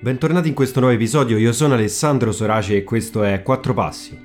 Bentornati in questo nuovo episodio, io sono Alessandro Sorace e questo è Quattro Passi.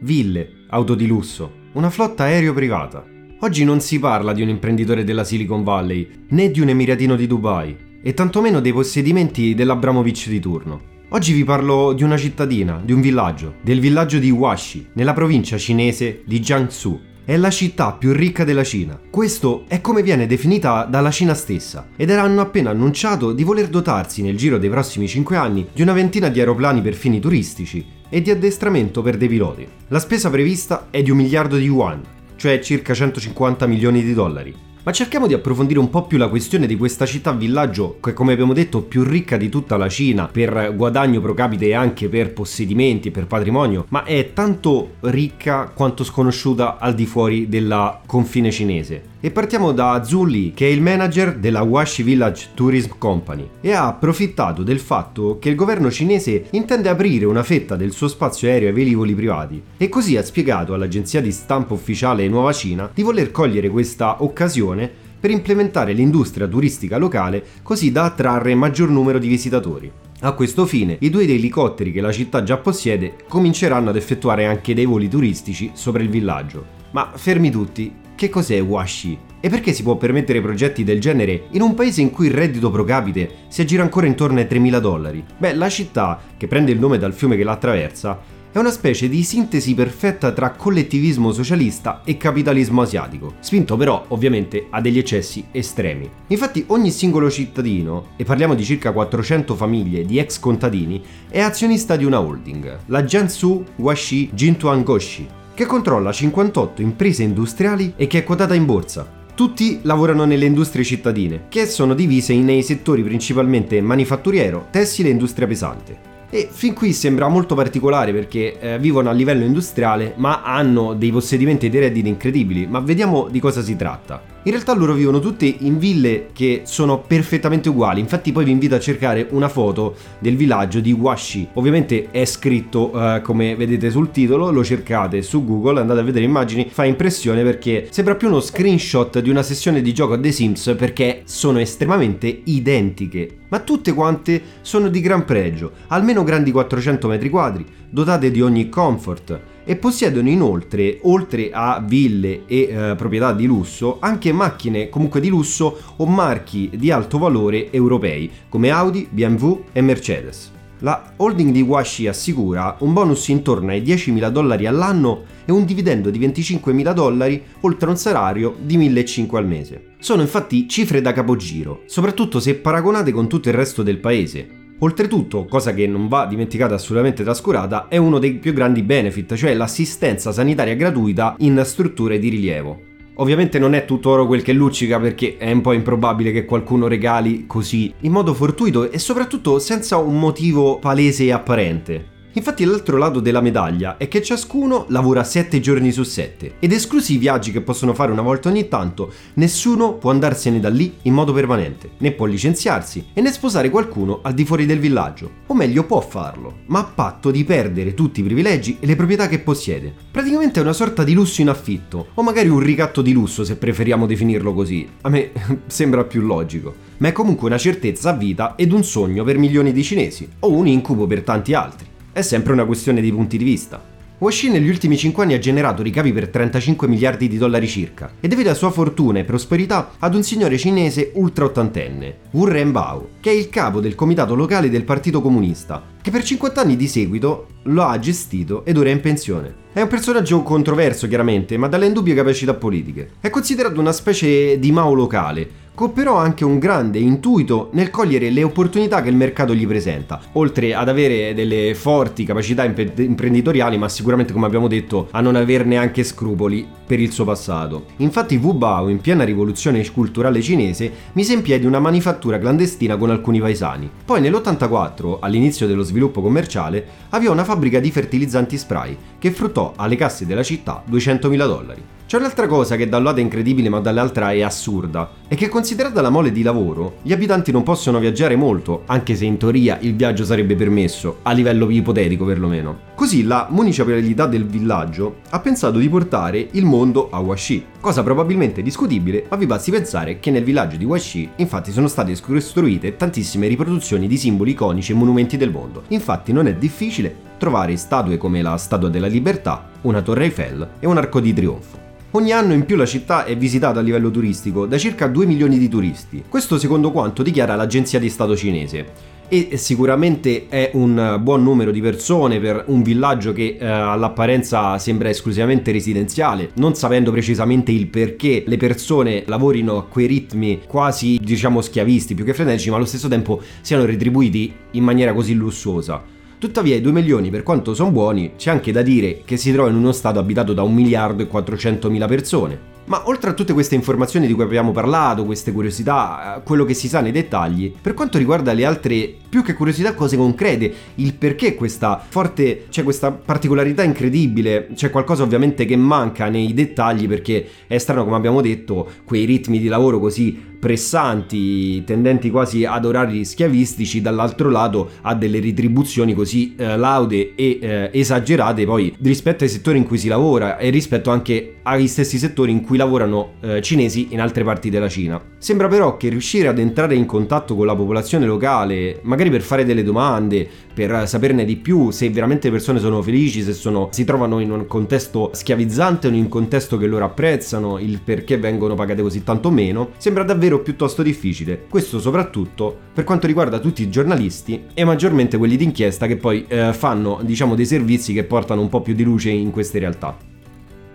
Ville, auto di lusso, una flotta aereo privata. Oggi non si parla di un imprenditore della Silicon Valley, né di un emiratino di Dubai, e tantomeno dei possedimenti dell'Abramovic di turno. Oggi vi parlo di una cittadina, di un villaggio, del villaggio di Huaxi, nella provincia cinese di Jiangsu, è la città più ricca della Cina. Questo è come viene definita dalla Cina stessa ed hanno appena annunciato di voler dotarsi nel giro dei prossimi 5 anni di una ventina di aeroplani per fini turistici e di addestramento per dei piloti. La spesa prevista è di un miliardo di yuan, cioè circa 150 milioni di dollari. Ma cerchiamo di approfondire un po' più la questione di questa città-villaggio che come abbiamo detto più ricca di tutta la Cina per guadagno pro capite e anche per possedimenti per patrimonio, ma è tanto ricca quanto sconosciuta al di fuori della confine cinese. E partiamo da Zhu Li, che è il manager della Washi Village Tourism Company e ha approfittato del fatto che il governo cinese intende aprire una fetta del suo spazio aereo ai velivoli privati e così ha spiegato all'agenzia di stampa ufficiale Nuova Cina di voler cogliere questa occasione per implementare l'industria turistica locale così da attrarre maggior numero di visitatori. A questo fine, i due elicotteri che la città già possiede cominceranno ad effettuare anche dei voli turistici sopra il villaggio. Ma fermi tutti, che cos'è Washi? E perché si può permettere progetti del genere in un paese in cui il reddito pro capite si aggira ancora intorno ai 3.000 dollari? Beh, la città, che prende il nome dal fiume che la attraversa, è una specie di sintesi perfetta tra collettivismo socialista e capitalismo asiatico, spinto però ovviamente a degli eccessi estremi. Infatti ogni singolo cittadino, e parliamo di circa 400 famiglie di ex contadini, è azionista di una holding, la Jiangsu Guaxi Jintuan Goshi, che controlla 58 imprese industriali e che è quotata in borsa. Tutti lavorano nelle industrie cittadine, che sono divise nei settori principalmente manifatturiero, tessile e industria pesante. E fin qui sembra molto particolare perché eh, vivono a livello industriale ma hanno dei possedimenti e dei redditi incredibili, ma vediamo di cosa si tratta. In realtà loro vivono tutti in ville che sono perfettamente uguali, infatti poi vi invito a cercare una foto del villaggio di Washi. Ovviamente è scritto uh, come vedete sul titolo, lo cercate su Google, andate a vedere immagini, fa impressione perché sembra più uno screenshot di una sessione di gioco a The Sims perché sono estremamente identiche. Ma tutte quante sono di gran pregio, almeno grandi 400 metri quadri, dotate di ogni comfort e possiedono inoltre, oltre a ville e eh, proprietà di lusso, anche macchine comunque di lusso o marchi di alto valore europei come Audi, BMW e Mercedes. La holding di Washi assicura un bonus intorno ai 10.000 dollari all'anno e un dividendo di 25.000 dollari oltre a un salario di 1.500 al mese. Sono infatti cifre da capogiro, soprattutto se paragonate con tutto il resto del paese, Oltretutto, cosa che non va dimenticata assolutamente trascurata, è uno dei più grandi benefit, cioè l'assistenza sanitaria gratuita in strutture di rilievo. Ovviamente non è tutto oro quel che luccica perché è un po' improbabile che qualcuno regali così, in modo fortuito e soprattutto senza un motivo palese e apparente. Infatti l'altro lato della medaglia è che ciascuno lavora 7 giorni su 7 ed esclusi i viaggi che possono fare una volta ogni tanto, nessuno può andarsene da lì in modo permanente, né può licenziarsi e né sposare qualcuno al di fuori del villaggio. O meglio può farlo, ma a patto di perdere tutti i privilegi e le proprietà che possiede. Praticamente è una sorta di lusso in affitto, o magari un ricatto di lusso se preferiamo definirlo così. A me sembra più logico. Ma è comunque una certezza a vita ed un sogno per milioni di cinesi, o un incubo per tanti altri. È sempre una questione di punti di vista. Washi negli ultimi 5 anni ha generato ricavi per 35 miliardi di dollari circa e deve la sua fortuna e prosperità ad un signore cinese ultra ottantenne, Wu Renbao, che è il capo del comitato locale del Partito Comunista, che per 50 anni di seguito lo ha gestito ed ora è in pensione. È un personaggio controverso chiaramente, ma dalle indubbie capacità politiche. È considerato una specie di Mao locale, con però anche un grande intuito nel cogliere le opportunità che il mercato gli presenta, oltre ad avere delle forti capacità imprenditoriali, ma sicuramente come abbiamo detto a non averne anche scrupoli per il suo passato. Infatti Wu Bao, in piena rivoluzione culturale cinese, mise in piedi una manifattura clandestina con alcuni paesani. Poi nell'84, all'inizio dello sviluppo commerciale, avviò una fabbrica di fertilizzanti spray che fruttò alle casse della città 200.000 dollari. C'è un'altra cosa che da un lato è incredibile ma dall'altra è assurda, è che considerata la mole di lavoro, gli abitanti non possono viaggiare molto, anche se in teoria il viaggio sarebbe permesso, a livello ipotetico perlomeno. Così la municipalità del villaggio ha pensato di portare il mondo a Washi, cosa probabilmente discutibile, ma vi basti pensare che nel villaggio di Washi infatti sono state costruite tantissime riproduzioni di simboli iconici e monumenti del mondo. Infatti non è difficile trovare statue come la Statua della Libertà, una Torre Eiffel e un Arco di Trionfo. Ogni anno in più la città è visitata a livello turistico da circa 2 milioni di turisti, questo secondo quanto dichiara l'agenzia di Stato cinese. E sicuramente è un buon numero di persone per un villaggio che eh, all'apparenza sembra esclusivamente residenziale, non sapendo precisamente il perché le persone lavorino a quei ritmi quasi diciamo schiavisti più che frenetici, ma allo stesso tempo siano retribuiti in maniera così lussuosa. Tuttavia i 2 milioni, per quanto sono buoni, c'è anche da dire che si trova in uno stato abitato da 1 miliardo e 400 mila persone. Ma oltre a tutte queste informazioni di cui abbiamo parlato, queste curiosità, eh, quello che si sa nei dettagli, per quanto riguarda le altre, più che curiosità, cose concrete, il perché questa forte, c'è questa particolarità incredibile, c'è qualcosa ovviamente che manca nei dettagli perché è strano, come abbiamo detto, quei ritmi di lavoro così pressanti, tendenti quasi ad orari schiavistici, dall'altro lato ha delle ritribuzioni così eh, laude e eh, esagerate poi rispetto ai settori in cui si lavora e rispetto anche agli stessi settori in cui lavorano eh, cinesi in altre parti della Cina. Sembra però che riuscire ad entrare in contatto con la popolazione locale, magari per fare delle domande, per saperne di più, se veramente le persone sono felici, se sono, si trovano in un contesto schiavizzante o in un contesto che loro apprezzano, il perché vengono pagate così tanto meno, sembra davvero piuttosto difficile. Questo soprattutto per quanto riguarda tutti i giornalisti e maggiormente quelli d'inchiesta che poi eh, fanno diciamo dei servizi che portano un po' più di luce in queste realtà.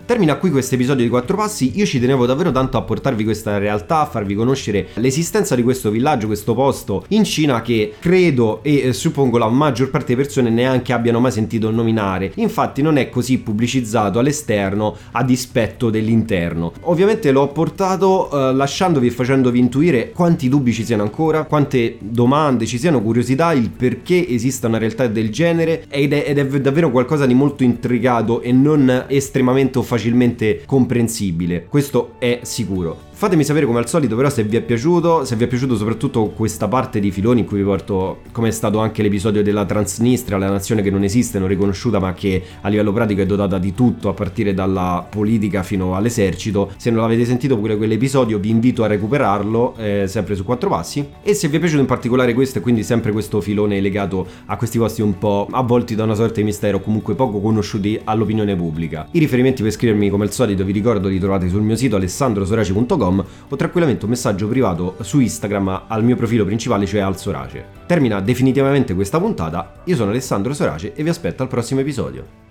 Termina qui questo episodio di Quattro Passi, io ci tenevo davvero tanto a portarvi questa realtà, a farvi conoscere l'esistenza di questo villaggio, questo posto in Cina che credo e eh, suppongo la maggior parte delle persone neanche abbiano mai sentito nominare, infatti non è così pubblicizzato all'esterno a dispetto dell'interno. Ovviamente l'ho portato eh, lasciandovi e facendovi intuire quanti dubbi ci siano ancora, quante domande ci siano, curiosità, il perché esista una realtà del genere ed è, ed è davvero qualcosa di molto intricato e non estremamente facile facilmente comprensibile, questo è sicuro. Fatemi sapere come al solito però se vi è piaciuto, se vi è piaciuto soprattutto questa parte di filoni in cui vi porto come è stato anche l'episodio della Transnistria, la nazione che non esiste, non riconosciuta ma che a livello pratico è dotata di tutto a partire dalla politica fino all'esercito. Se non l'avete sentito pure quell'episodio vi invito a recuperarlo eh, sempre su quattro passi e se vi è piaciuto in particolare questo e quindi sempre questo filone legato a questi posti un po' avvolti da una sorta di mistero comunque poco conosciuti all'opinione pubblica. I riferimenti per scrivermi come al solito vi ricordo li trovate sul mio sito alessandrosoraci.com www.alsorace.com o tranquillamente un messaggio privato su Instagram al mio profilo principale, cioè Alsorace. Termina definitivamente questa puntata, io sono Alessandro Sorace e vi aspetto al prossimo episodio.